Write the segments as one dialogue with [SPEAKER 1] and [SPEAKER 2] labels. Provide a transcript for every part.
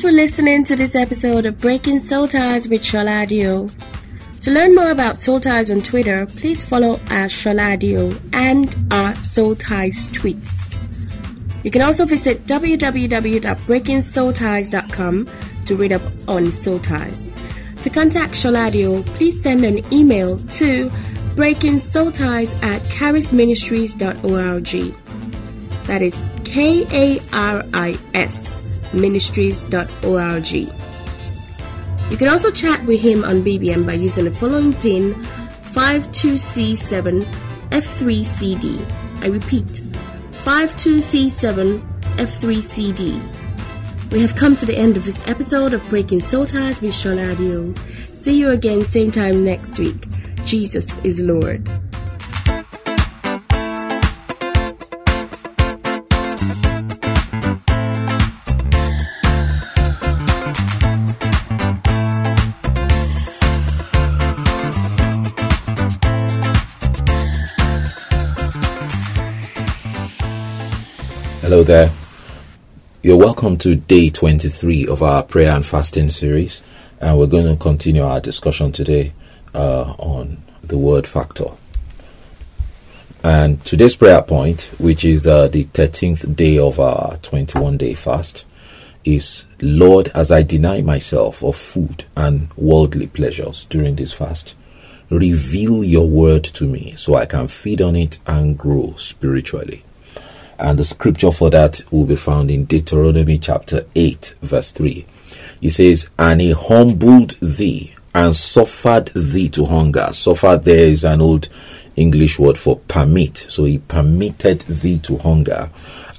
[SPEAKER 1] Thanks for listening to this episode of Breaking Soul Ties with Sholadio. To learn more about Soul Ties on Twitter, please follow our Sholadio and our Soul Ties tweets. You can also visit www.breakingsoulties.com to read up on Soul Ties. To contact Sholadio, please send an email to breakingsoulties at karisministries.org. That is K A R I S ministries.org. You can also chat with him on BBM by using the following pin 52C7 F3CD. I repeat, 52C7 F3CD. We have come to the end of this episode of Breaking Soul Ties with Sholadio. See you again same time next week. Jesus is Lord.
[SPEAKER 2] There. You're welcome to day 23 of our prayer and fasting series, and we're going to continue our discussion today uh, on the word factor. And today's prayer point, which is uh, the 13th day of our 21 day fast, is Lord, as I deny myself of food and worldly pleasures during this fast, reveal your word to me so I can feed on it and grow spiritually. And the scripture for that will be found in Deuteronomy chapter 8, verse 3. He says, And he humbled thee and suffered thee to hunger. Suffered there is an old English word for permit. So he permitted thee to hunger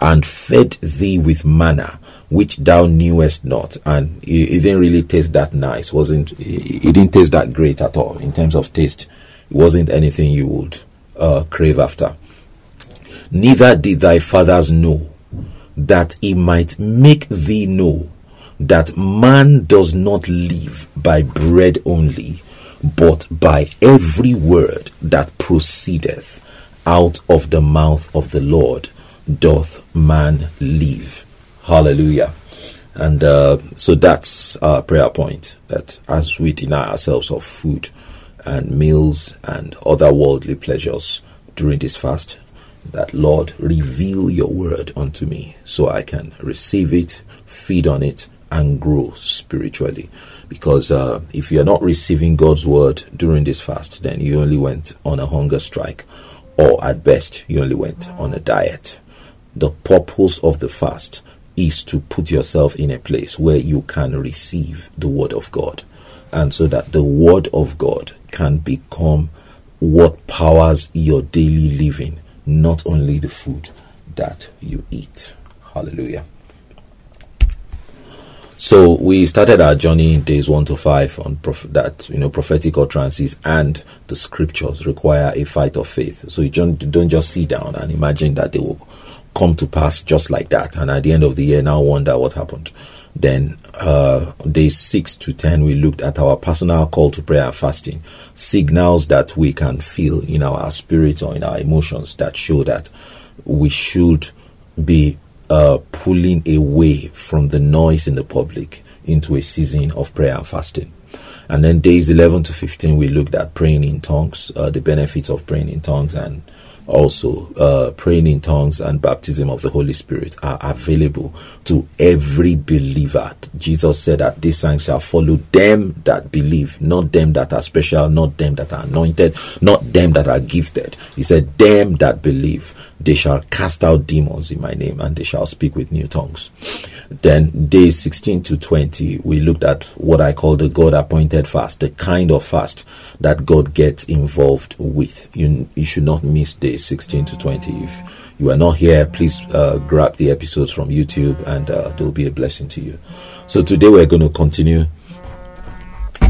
[SPEAKER 2] and fed thee with manna, which thou knewest not. And it, didn't really taste that nice. wasn't it, it didn't taste that great at all in terms of taste. It wasn't anything you would uh, crave after. Neither did thy fathers know that he might make thee know that man does not live by bread only, but by every word that proceedeth out of the mouth of the Lord doth man live. Hallelujah. And uh, so that's our prayer point that as we deny ourselves of food and meals and other worldly pleasures during this fast, that Lord, reveal your word unto me so I can receive it, feed on it, and grow spiritually. Because uh, if you're not receiving God's word during this fast, then you only went on a hunger strike, or at best, you only went on a diet. The purpose of the fast is to put yourself in a place where you can receive the word of God, and so that the word of God can become what powers your daily living not only the food that you eat. Hallelujah. So we started our journey in days one to five on prof- that you know prophetic utterances and the scriptures require a fight of faith. So you don't, don't just sit down and imagine that they will come to pass just like that, and at the end of the year now wonder what happened. Then, uh, days 6 to 10, we looked at our personal call to prayer and fasting, signals that we can feel in our spirit or in our emotions that show that we should be uh, pulling away from the noise in the public into a season of prayer and fasting. And then days 11 to 15, we looked at praying in tongues, uh, the benefits of praying in tongues, and also uh, praying in tongues and baptism of the Holy Spirit are available to every believer. Jesus said that these signs shall follow them that believe, not them that are special, not them that are anointed, not them that are gifted. He said, Them that believe, they shall cast out demons in my name and they shall speak with new tongues. Then, days 16 to 20, we looked at what I call the God appointed fast, the kind of fast that God gets involved with. You, you should not miss days 16 to 20. If you are not here, please uh, grab the episodes from YouTube and uh, they'll be a blessing to you. So, today we're going to continue.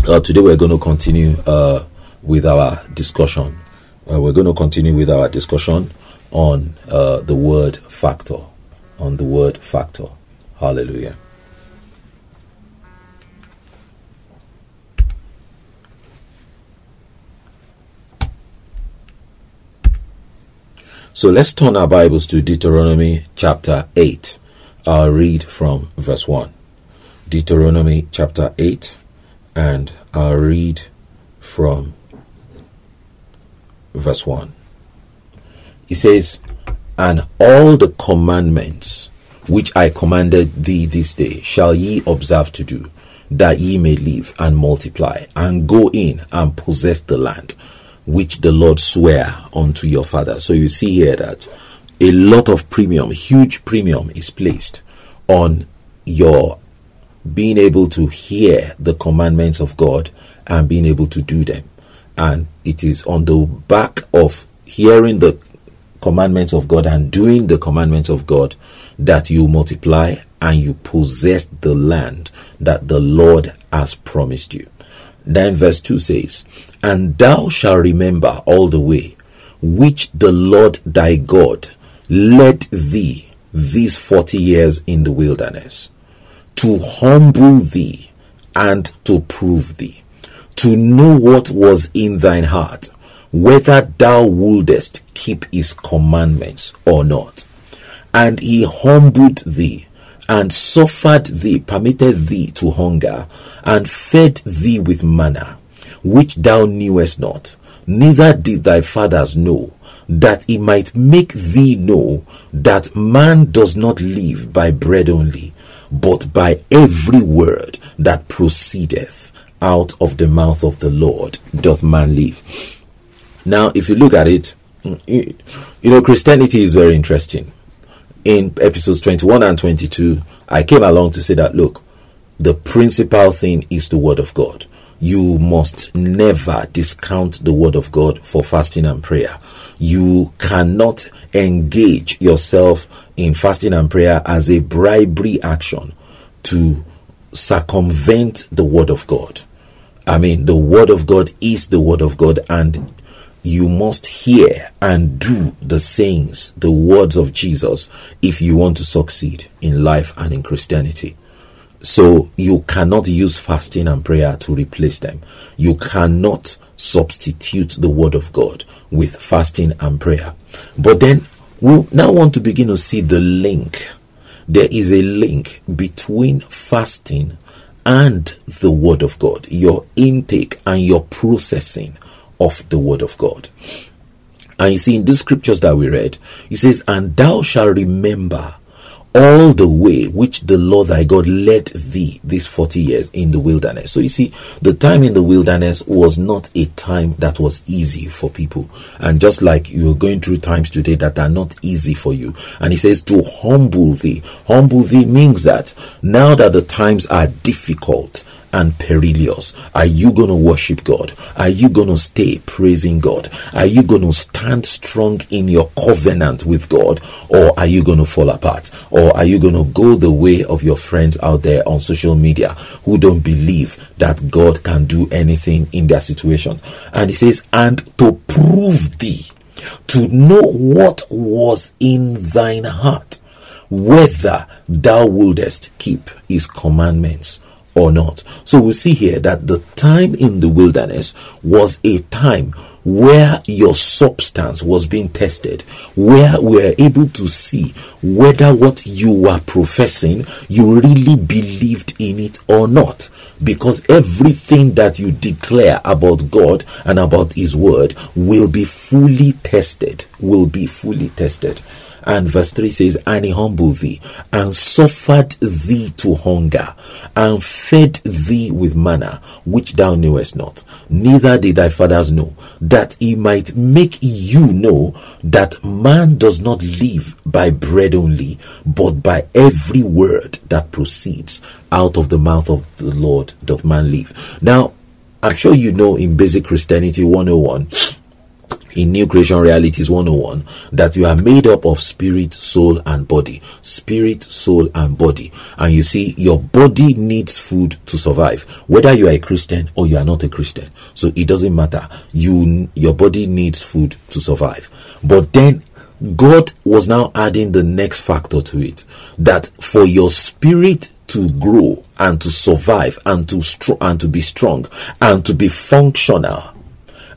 [SPEAKER 2] Uh, today we're going to continue uh, with our discussion. Uh, we're going to continue with our discussion on uh, the word factor. On the word factor. Hallelujah. So let's turn our Bibles to Deuteronomy chapter 8. I'll read from verse 1. Deuteronomy chapter 8, and I'll read from verse 1. He says, And all the commandments which I commanded thee this day shall ye observe to do, that ye may live and multiply, and go in and possess the land which the Lord sware unto your father. So you see here that a lot of premium, huge premium is placed on your being able to hear the commandments of God and being able to do them. And it is on the back of hearing the commandments of God and doing the commandments of God that you multiply and you possess the land that the Lord has promised you. Then verse 2 says, And thou shalt remember all the way which the Lord thy God led thee these forty years in the wilderness, to humble thee and to prove thee, to know what was in thine heart, whether thou wouldest keep his commandments or not. And he humbled thee and suffered thee, permitted thee to hunger, and fed thee with manna, which thou knewest not, neither did thy fathers know, that he might make thee know that man does not live by bread only, but by every word that proceedeth out of the mouth of the Lord doth man live. Now, if you look at it, mm, you know, Christianity is very interesting in episodes 21 and 22, I came along to say that look, the principal thing is the Word of God. You must never discount the Word of God for fasting and prayer. You cannot engage yourself in fasting and prayer as a bribery action to circumvent the Word of God. I mean, the Word of God is the Word of God, and you must hear and do the sayings, the words of Jesus, if you want to succeed in life and in Christianity. So you cannot use fasting and prayer to replace them. You cannot substitute the word of God with fasting and prayer. But then we now want to begin to see the link. There is a link between fasting and the word of God, your intake and your processing of the word of God. And you see, in these scriptures that we read, he says, And thou shalt remember all the way which the Lord thy God led thee these 40 years in the wilderness. So you see, the time in the wilderness was not a time that was easy for people. And just like you're going through times today that are not easy for you. And he says to humble thee. Humble thee means that now that the times are difficult, and perilous. Are you going to worship God? Are you going to stay praising God? Are you going to stand strong in your covenant with God? Or are you going to fall apart? Or are you going to go the way of your friends out there on social media who don't believe that God can do anything in their situation? And he says, and to prove thee, to know what was in thine heart, whether thou wouldest keep his commandments or not. So we see here that the time in the wilderness was a time where your substance was being tested, where we are able to see whether what you were professing you really believed in it or not. Because everything that you declare about God and about His Word will be fully tested, will be fully tested. And verse 3 says, And he humbled thee, and suffered thee to hunger, and fed thee with manna, which thou knewest not, neither did thy fathers know, that he might make you know that man does not live by bread only, but by every word that proceeds out of the mouth of the Lord doth man live. Now, I'm sure you know in Basic Christianity 101 in New Creation Realities 101 that you are made up of spirit, soul, and body. Spirit, soul, and body. And you see, your body needs food to survive, whether you are a Christian or you are not a Christian. So it doesn't matter. You, your body needs food to survive. But then God was now adding the next factor to it that for your spirit to grow and to survive and to str- and to be strong and to be functional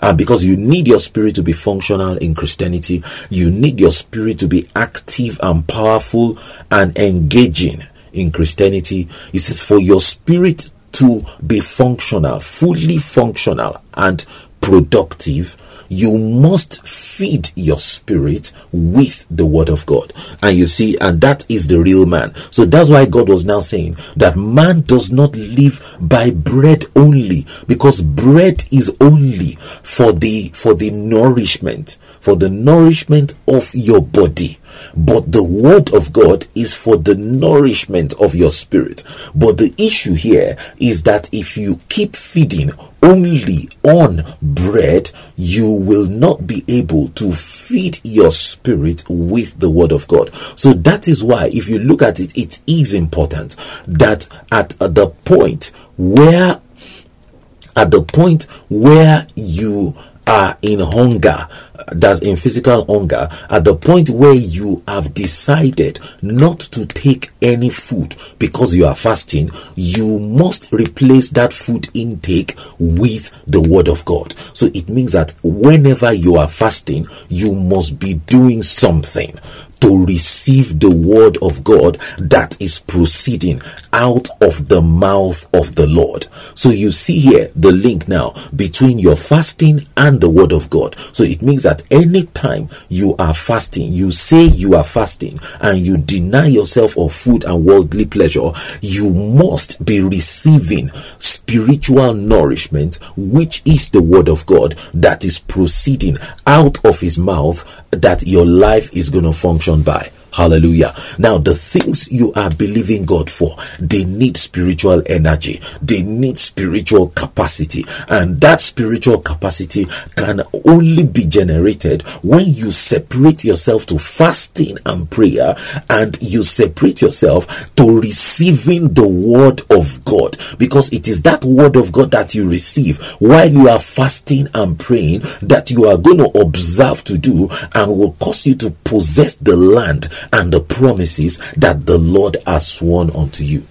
[SPEAKER 2] and because you need your spirit to be functional in Christianity, you need your spirit to be active and powerful and engaging in Christianity. He says, for your spirit to be functional, fully functional and productive, you must feed your spirit with the word of God. And you see, and that is the real man. So that's why God was now saying that man does not live by bread only, because bread is only for the for the nourishment, for the nourishment of your body. But the word of God is for the nourishment of your spirit. But the issue here is that if you keep feeding only on bread, you will not be able to feed your spirit with the word of God. So that is why, if you look at it, it is important that at the point where, at the point where you are in hunger, that's in physical hunger, at the point where you have decided not to take any food because you are fasting, you must replace that food intake with the word of God. So it means that whenever you are fasting, you must be doing something to receive the word of God that is proceeding out of the mouth of the Lord. So you see here the link now between your fasting and the word of God. So it means that anytime you are fasting, you say you are fasting and you deny yourself of food and worldly pleasure, you must be receiving spiritual nourishment, which is the word of God that is proceeding out of his mouth that your life is going to function by. Hallelujah. Now, the things you are believing God for, they need spiritual energy. They need spiritual capacity. And that spiritual capacity can only be generated when you separate yourself to fasting and prayer and you separate yourself to receiving the word of God. Because it is that word of God that you receive while you are fasting and praying that you are going to observe to do and will cause you to possess the land and the promises that the Lord has sworn unto you.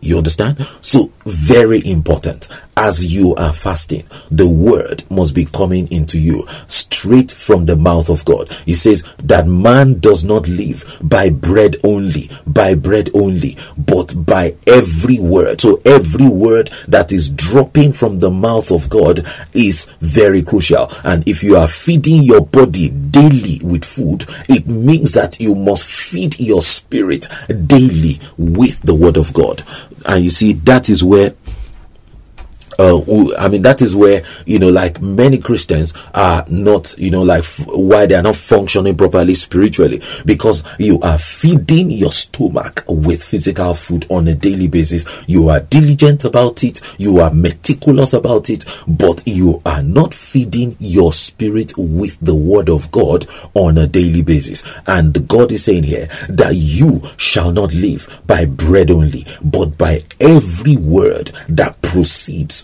[SPEAKER 2] You understand? So, very important as you are fasting, the word must be coming into you straight from the mouth of God. He says that man does not live by bread only, by bread only, but by every word. So every word that is dropping from the mouth of God is very crucial. And if you are feeding your body daily with food, it means that you must feed your spirit daily with the word of God. And you see, that is where uh, I mean, that is where, you know, like many Christians are not, you know, like f- why they are not functioning properly spiritually because you are feeding your stomach with physical food on a daily basis. You are diligent about it. You are meticulous about it, but you are not feeding your spirit with the word of God on a daily basis. And God is saying here that you shall not live by bread only, but by every word that proceeds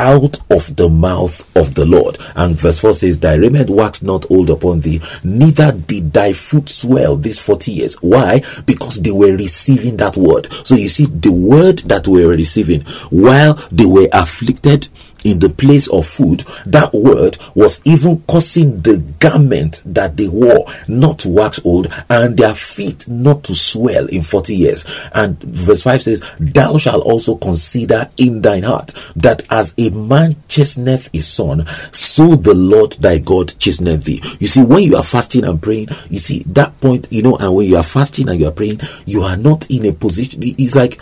[SPEAKER 2] out of the mouth of the Lord. And verse 4 says, Thy raiment waxed not old upon thee, neither did thy foot swell these 40 years. Why? Because they were receiving that word. So you see, the word that we were receiving while they were afflicted in the place of food, that word was even causing the garment that they wore not to wax old and their feet not to swell in 40 years. And verse 5 says, Thou shalt also consider in thine heart that as a man chasteneth his son, so the Lord thy God chasteneth thee. You see, when you are fasting and praying, you see that point, you know, and when you are fasting and you are praying, you are not in a position, it's like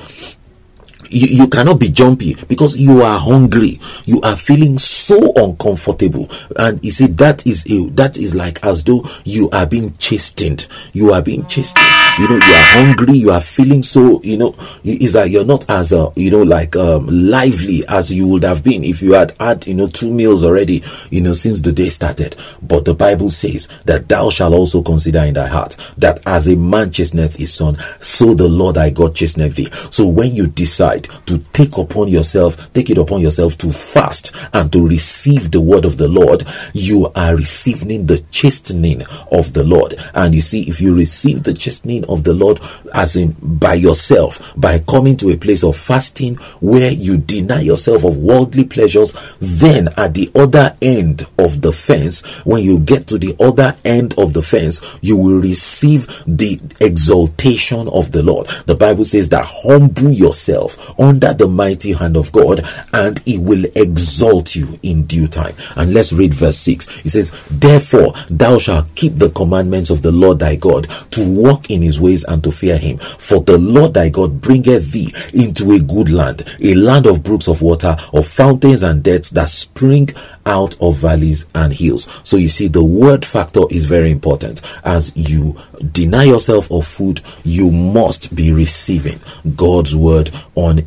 [SPEAKER 2] you, you cannot be jumpy because you are hungry. You are feeling so uncomfortable. And you see that is a that is like as though you are being chastened. You are being chastened. You know you are hungry. You are feeling so you know is that you're not as uh, you know like um, lively as you would have been if you had had you know two meals already you know since the day started. But the bible says that thou shalt also consider in thy heart that as a man chasteneth his son so the lord thy god chasteneth thee. So when you decide to take upon yourself, take it upon yourself to fast and to receive the word of the Lord, you are receiving the chastening of the Lord. And you see, if you receive the chastening of the Lord, as in by yourself, by coming to a place of fasting where you deny yourself of worldly pleasures, then at the other end of the fence, when you get to the other end of the fence, you will receive the exaltation of the Lord. The Bible says that humble yourself under the mighty hand of God and he will exalt you in due time. And let's read verse 6. It says, Therefore thou shalt keep the commandments of the Lord thy God to walk in his ways and to fear him. For the Lord thy God bringeth thee into a good land, a land of brooks of water, of fountains and depths that spring out of valleys and hills. So you see, the word factor is very important. As you deny yourself of food, you must be receiving God's word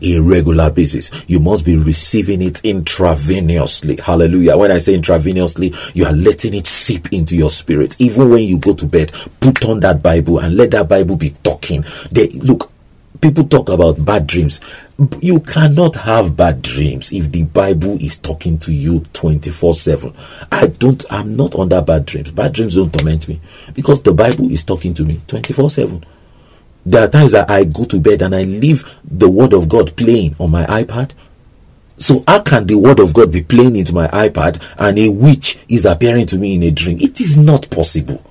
[SPEAKER 2] a regular basis. You must be receiving it intravenously. Hallelujah. When I say intravenously, you are letting it seep into your spirit. Even when you go to bed, put on that Bible and let that Bible be talking. They look, people talk about bad dreams. You cannot have bad dreams if the Bible is talking to you 24 7. I don't, I'm not under bad dreams. Bad dreams don't torment me because the Bible is talking to me 24 7. There are times that I go to bed and I leave the Word of God playing on my iPad. So, how can the Word of God be playing into my iPad and a witch is appearing to me in a dream? It is not possible.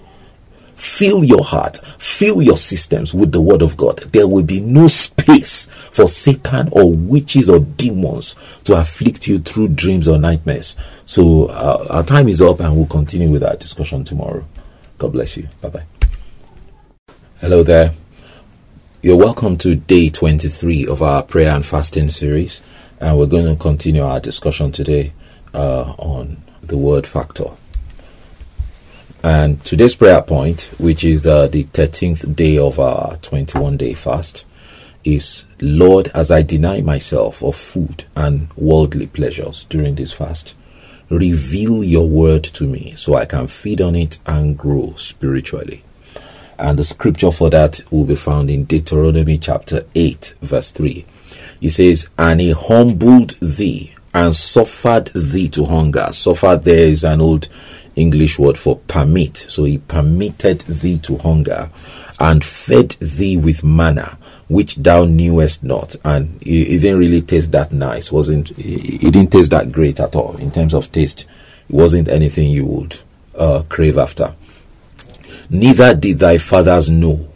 [SPEAKER 2] Fill your heart, fill your systems with the word of God. There will be no space for Satan or witches or demons to afflict you through dreams or nightmares. So uh, our time is up and we'll continue with our discussion tomorrow. God bless you. Bye bye. Hello there. You're welcome to day 23 of our prayer and fasting series. And we're going to continue our discussion today uh, on the word factor. And today's prayer point, which is uh, the 13th day of our 21 day fast, is Lord, as I deny myself of food and worldly pleasures during this fast, reveal your word to me so I can feed on it and grow spiritually. And the scripture for that will be found in Deuteronomy chapter 8, verse 3. He says, And he humbled thee and suffered thee to hunger. Suffered there is an old English word for permit. So he permitted thee to hunger and fed thee with manna, which thou knewest not. And it, didn't really taste that nice. wasn't it, it, didn't taste that great at all in terms of taste. It wasn't anything you would uh, crave after. Neither did thy fathers know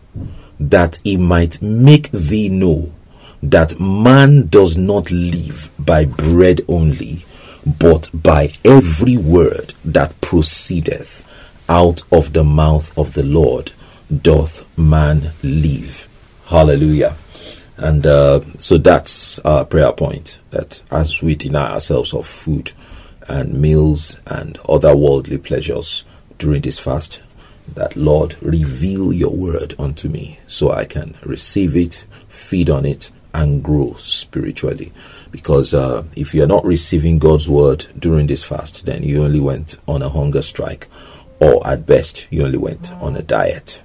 [SPEAKER 2] that he might make thee know that man does not live by bread only, but by every word that proceedeth out of the mouth of the Lord doth man live. Hallelujah. And uh, so that's our prayer point that as we deny ourselves of food and meals and other worldly pleasures during this fast, that Lord, reveal your word unto me so I can receive it, feed on it, and grow spiritually. Because uh, if you're not receiving God's word during this fast, then you only went on a hunger strike, or at best, you only went on a diet.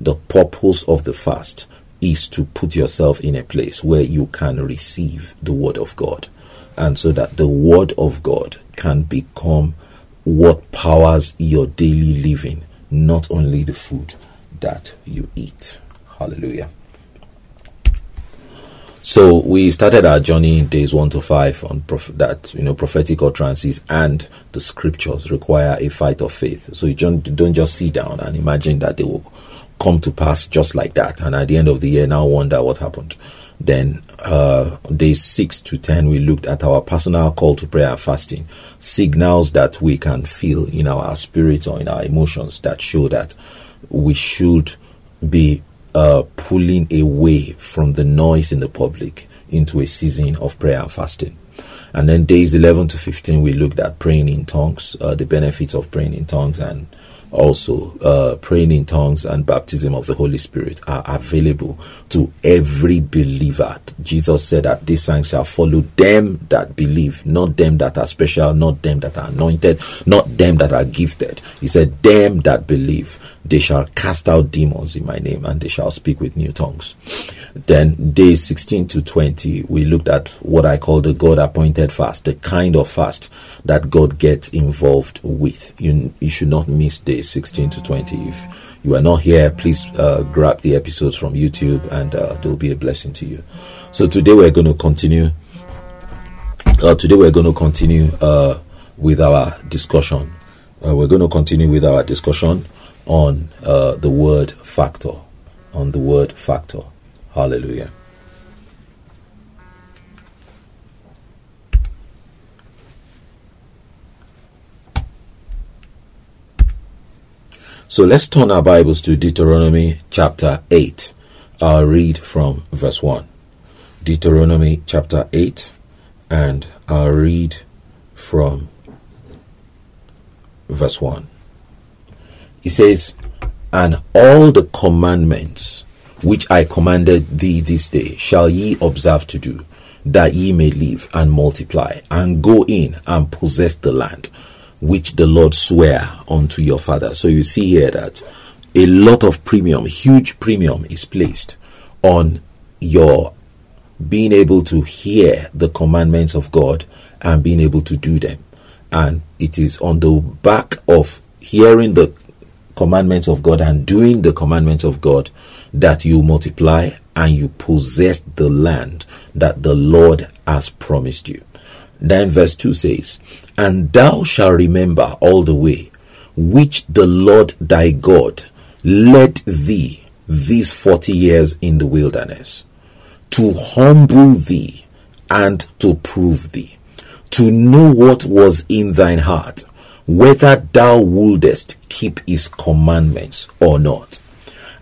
[SPEAKER 2] The purpose of the fast is to put yourself in a place where you can receive the word of God, and so that the word of God can become what powers your daily living, not only the food that you eat. Hallelujah. So we started our journey in days one to five on prof- that you know prophetic utterances and the scriptures require a fight of faith. So you don't, don't just sit down and imagine that they will come to pass just like that, and at the end of the year now wonder what happened. Then uh, days six to ten, we looked at our personal call to prayer and fasting, signals that we can feel in our spirits or in our emotions that show that we should be uh, pulling away from the noise in the public into a season of prayer and fasting. And then days 11 to 15, we looked at praying in tongues, uh, the benefits of praying in tongues, and also uh, praying in tongues and baptism of the Holy Spirit are available to every believer. Jesus said that these signs shall follow them that believe, not them that are special, not them that are anointed, not them that are gifted. He said, Them that believe, they shall cast out demons in my name and they shall speak with new tongues. Then, days 16 to 20, we looked at what I call the God appointed fast, the kind of fast that God gets involved with. You, you should not miss days 16 to 20. If you are not here, please uh, grab the episodes from YouTube and uh, they'll be a blessing to you. So, today we're going to continue. Uh, today we're going to continue uh, with our discussion. Uh, we're going to continue with our discussion on uh, the word factor. On the word factor. Hallelujah. So let's turn our Bibles to Deuteronomy chapter 8. I'll read from verse 1. Deuteronomy chapter 8, and I'll read from verse 1. He says, And all the commandments which I commanded thee this day shall ye observe to do, that ye may live and multiply, and go in and possess the land which the Lord sware unto your father. So you see here that a lot of premium, huge premium is placed on your being able to hear the commandments of God and being able to do them. And it is on the back of hearing the commandments of God and doing the commandments of God that you multiply and you possess the land that the Lord has promised you. Then verse 2 says, And thou shalt remember all the way which the Lord thy God led thee these forty years in the wilderness, to humble thee and to prove thee, to know what was in thine heart, whether thou wouldest keep his commandments or not.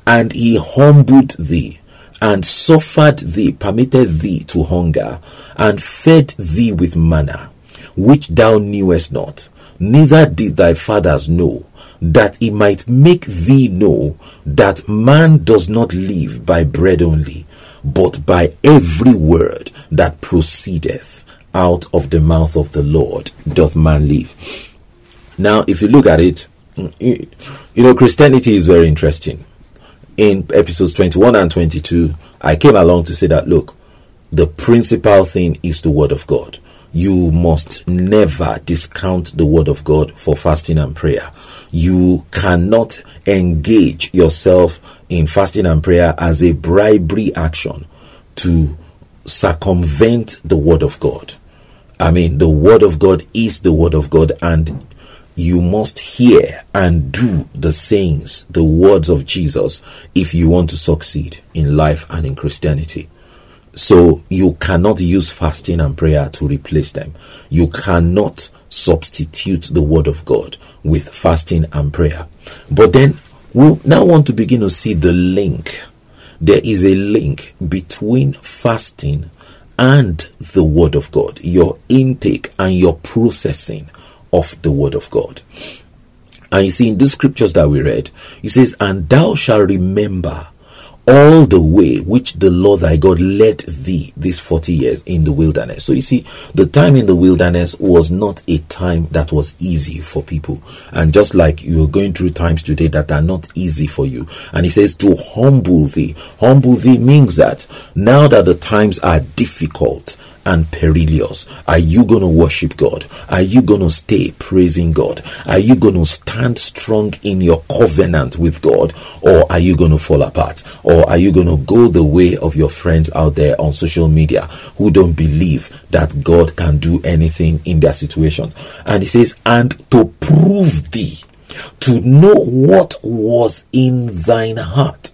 [SPEAKER 2] And he humbled thee and suffered thee, permitted thee to hunger, and fed thee with manna, which thou knewest not, neither did thy fathers know, that he might make thee know that man does not live by bread only, but by every word that proceedeth out of the mouth of the Lord doth man live. Now, if you look at it, mm, you know, Christianity is very interesting. In episodes 21 and 22, I came along to say that, look, the principal thing is the Word of God. You must never discount the Word of God for fasting and prayer. You cannot engage yourself in fasting and prayer as a bribery action to circumvent the Word of God. I mean, the Word of God is the Word of God, and you must hear and do the sayings, the words of Jesus, if you want to succeed in life and in Christianity. So you cannot use fasting and prayer to replace them. You cannot substitute the word of God with fasting and prayer. But then we now want to begin to see the link. There is a link between fasting and the word of God, your intake and your processing of the word of God. And you see, in these scriptures that we read, he says, And thou shalt remember all the way which the Lord thy God led thee these 40 years in the wilderness. So you see, the time in the wilderness was not a time that was easy for people. And just like you're going through times today that are not easy for you. And he says to humble thee. Humble thee means that now that the times are difficult, and perilous. Are you going to worship God? Are you going to stay praising God? Are you going to stand strong in your covenant with God? Or are you going to fall apart? Or are you going to go the way of your friends out there on social media who don't believe that God can do anything in their situation? And he says, and to prove thee, to know what was in thine heart,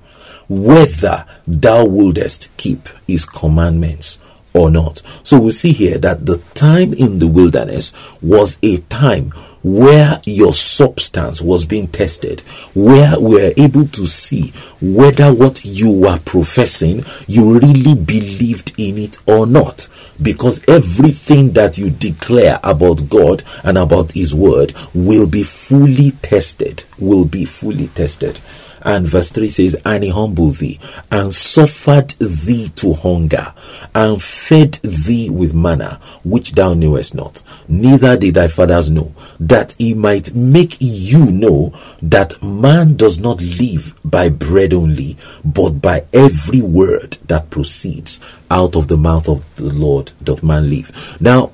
[SPEAKER 2] whether thou wouldest keep his commandments or not. So we see here that the time in the wilderness was a time where your substance was being tested, where we are able to see whether what you were professing you really believed in it or not. Because everything that you declare about God and about His Word will be fully tested, will be fully tested. And verse 3 says, And he humbled thee, and suffered thee to hunger, and fed thee with manna, which thou knewest not, neither did thy fathers know, that he might make you know that man does not live by bread only, but by every word that proceeds out of the mouth of the Lord doth man live. Now,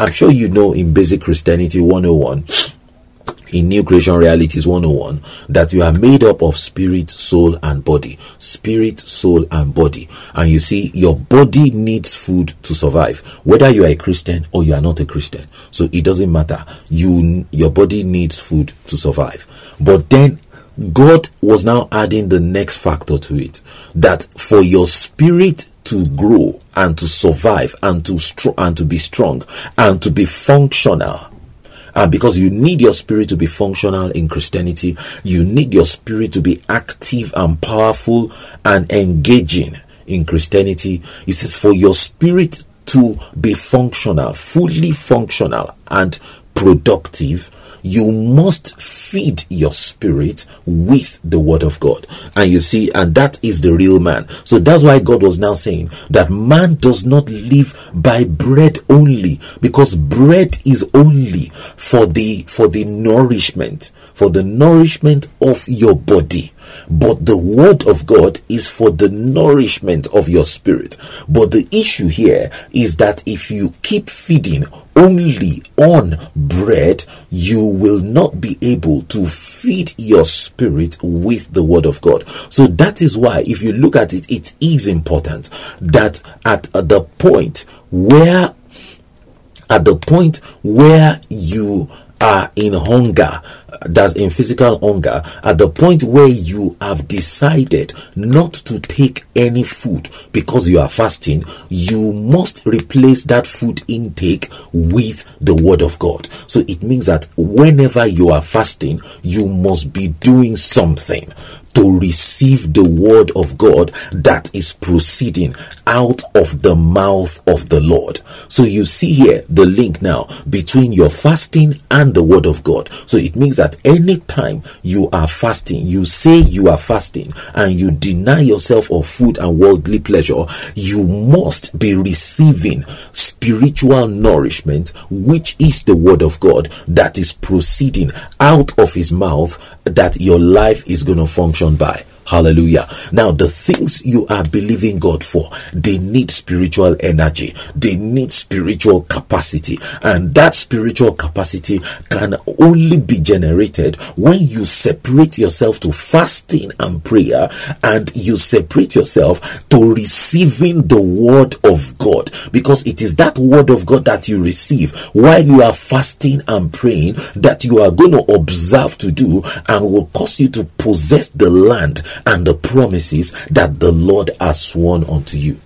[SPEAKER 2] I'm sure you know in Basic Christianity 101 in New Creation Realities 101 that you are made up of spirit, soul, and body. Spirit, soul, and body. And you see, your body needs food to survive, whether you are a Christian or you are not a Christian. So it doesn't matter. You, your body needs food to survive. But then God was now adding the next factor to it that for your spirit to grow and to survive and to str- and to be strong and to be functional and because you need your spirit to be functional in Christianity, you need your spirit to be active and powerful and engaging in Christianity. He says, for your spirit to be functional, fully functional and productive, you must feed your spirit with the word of God. And you see, and that is the real man. So that's why God was now saying that man does not live by bread only, because bread is only for the for the nourishment, for the nourishment of your body. But the word of God is for the nourishment of your spirit. But the issue here is that if you keep feeding only on bread, you will not be able to feed your spirit with the word of God. So that is why, if you look at it, it is important that at the point where, at the point where you are in hunger, that's in physical hunger, at the point where you have decided not to take any food because you are fasting, you must replace that food intake with the word of God. So it means that whenever you are fasting, you must be doing something to receive the word of God that is proceeding out of the mouth of the Lord. So you see here the link now between your fasting and the word of God. So it means that anytime you are fasting, you say you are fasting and you deny yourself of food and worldly pleasure, you must be receiving spiritual nourishment, which is the word of God that is proceeding out of his mouth that your life is going to function by. Hallelujah. Now, the things you are believing God for, they need spiritual energy. They need spiritual capacity. And that spiritual capacity can only be generated when you separate yourself to fasting and prayer and you separate yourself to receiving the word of God. Because it is that word of God that you receive while you are fasting and praying that you are going to observe to do and will cause you to possess the land and the promises that the Lord has sworn unto you.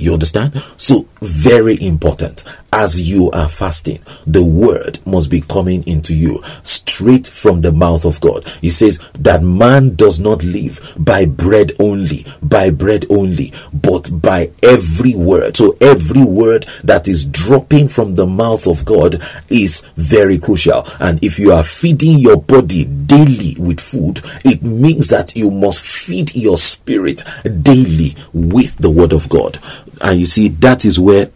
[SPEAKER 2] You understand? So, very important. As you are fasting, the word must be coming into you straight from the mouth of God. He says that man does not live by bread only, by bread only, but by every word. So, every word that is dropping from the mouth of God is very crucial. And if you are feeding your body daily with food, it means that you must feed your spirit daily with the word of God and you see that is where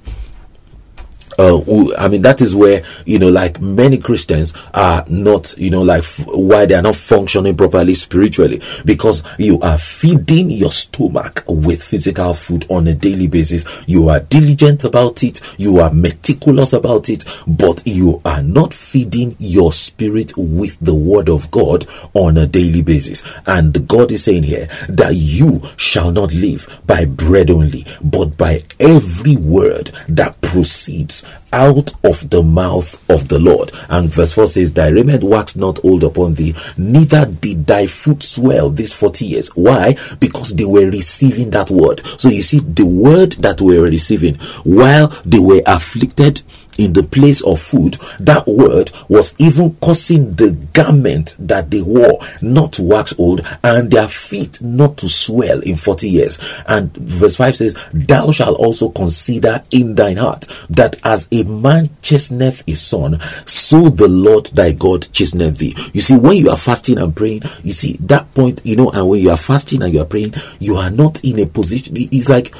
[SPEAKER 2] uh, I mean, that is where, you know, like many Christians are not, you know, like f- why they are not functioning properly spiritually because you are feeding your stomach with physical food on a daily basis. You are diligent about it. You are meticulous about it, but you are not feeding your spirit with the word of God on a daily basis. And God is saying here that you shall not live by bread only, but by every word that proceeds out of the mouth of the Lord. And verse 4 says, Thy raiment waxed not old upon thee, neither did thy foot swell these 40 years. Why? Because they were receiving that word. So you see, the word that we were receiving while they were afflicted in the place of food, that word was even causing the garment that they wore not to wax old and their feet not to swell in 40 years. And verse 5 says, Thou shalt also consider in thine heart that as a man chasteneth his son, so the Lord thy God chasteneth thee. You see, when you are fasting and praying, you see that point, you know, and when you are fasting and you are praying, you are not in a position, it's like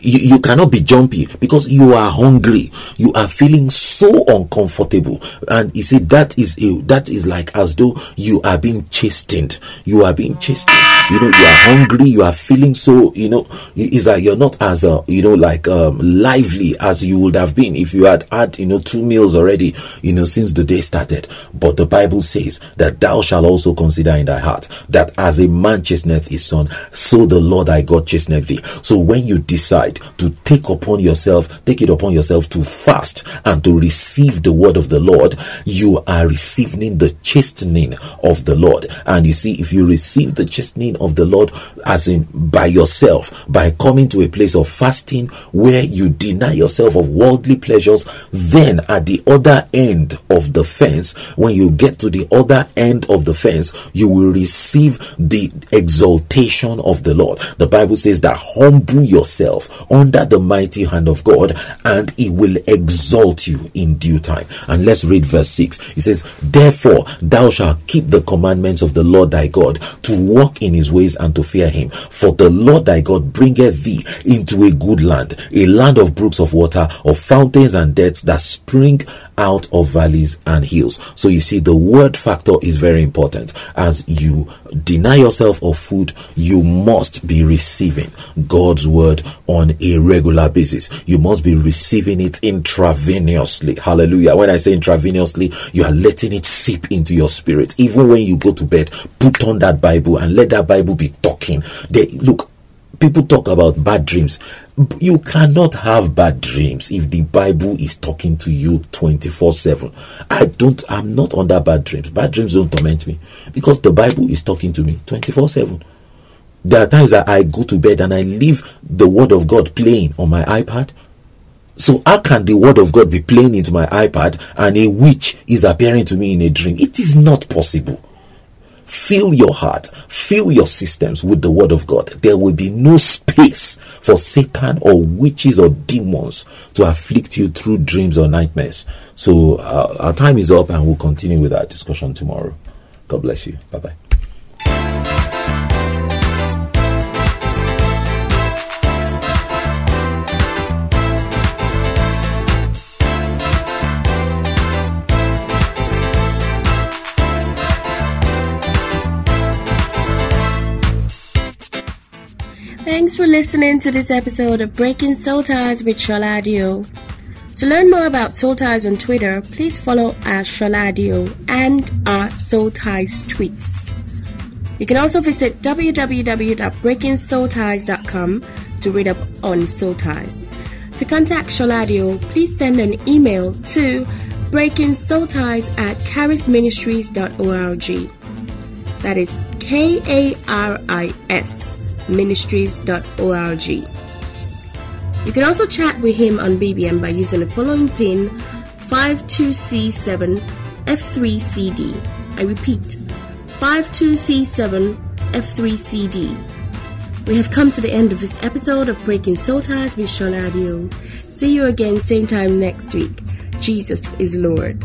[SPEAKER 2] you, you cannot be jumpy because you are hungry. You are feeling so uncomfortable. And you see that is a, that is like as though you are being chastened. You are being chastened. You know you are hungry. You are feeling so you know it's like you're not as uh, you know like um, lively as you would have been if you had had you know two meals already you know since the day started. But the bible says that thou shalt also consider in thy heart that as a man chasteneth his son so the lord thy god chasteneth thee. So when you decide to take upon yourself, take it upon yourself to fast and to receive the word of the Lord, you are receiving the chastening of the Lord. And you see, if you receive the chastening of the Lord, as in by yourself, by coming to a place of fasting where you deny yourself of worldly pleasures, then at the other end of the fence, when you get to the other end of the fence, you will receive the exaltation of the Lord. The Bible says that humble yourself under the mighty hand of God, and he will exalt you in due time. And let's read verse 6. It says, Therefore, thou shalt keep the commandments of the Lord thy God to walk in his ways and to fear him. For the Lord thy God bringeth thee into a good land, a land of brooks of water, of fountains and depths that spring out of valleys and hills. So you see, the word factor is very important. As you deny yourself of food, you must be receiving God's word a regular basis. You must be receiving it intravenously. Hallelujah. When I say intravenously, you are letting it seep into your spirit. Even when you go to bed, put on that Bible and let that Bible be talking. They look, people talk about bad dreams. You cannot have bad dreams if the Bible is talking to you 24 7. I don't, I'm not under bad dreams. Bad dreams don't torment me because the Bible is talking to me 24 7. There are times that I go to bed and I leave the Word of God playing on my iPad. So how can the Word of God be playing into my iPad and a witch is appearing to me in a dream? It is not possible. Fill your heart, fill your systems with the Word of God. There will be no space for Satan or witches or demons to afflict you through dreams or nightmares. So uh, our time is up and we'll continue with our discussion tomorrow. God bless you. Bye bye.
[SPEAKER 1] Thanks for listening to this episode of Breaking Soul Ties with Sholadio. To learn more about Soul Ties on Twitter, please follow our Sholadio and our Soul Ties tweets. You can also visit www.breakingsoulties.com to read up on Soul Ties. To contact Sholadio, please send an email to breakingsoulties at karisministries.org. That is K A R I S ministries.org. You can also chat with him on BBM by using the following pin 52C7F3CD. I repeat, 52C7F3CD. We have come to the end of this episode of Breaking Soul Ties with Sean Adio. See you again same time next week. Jesus is Lord.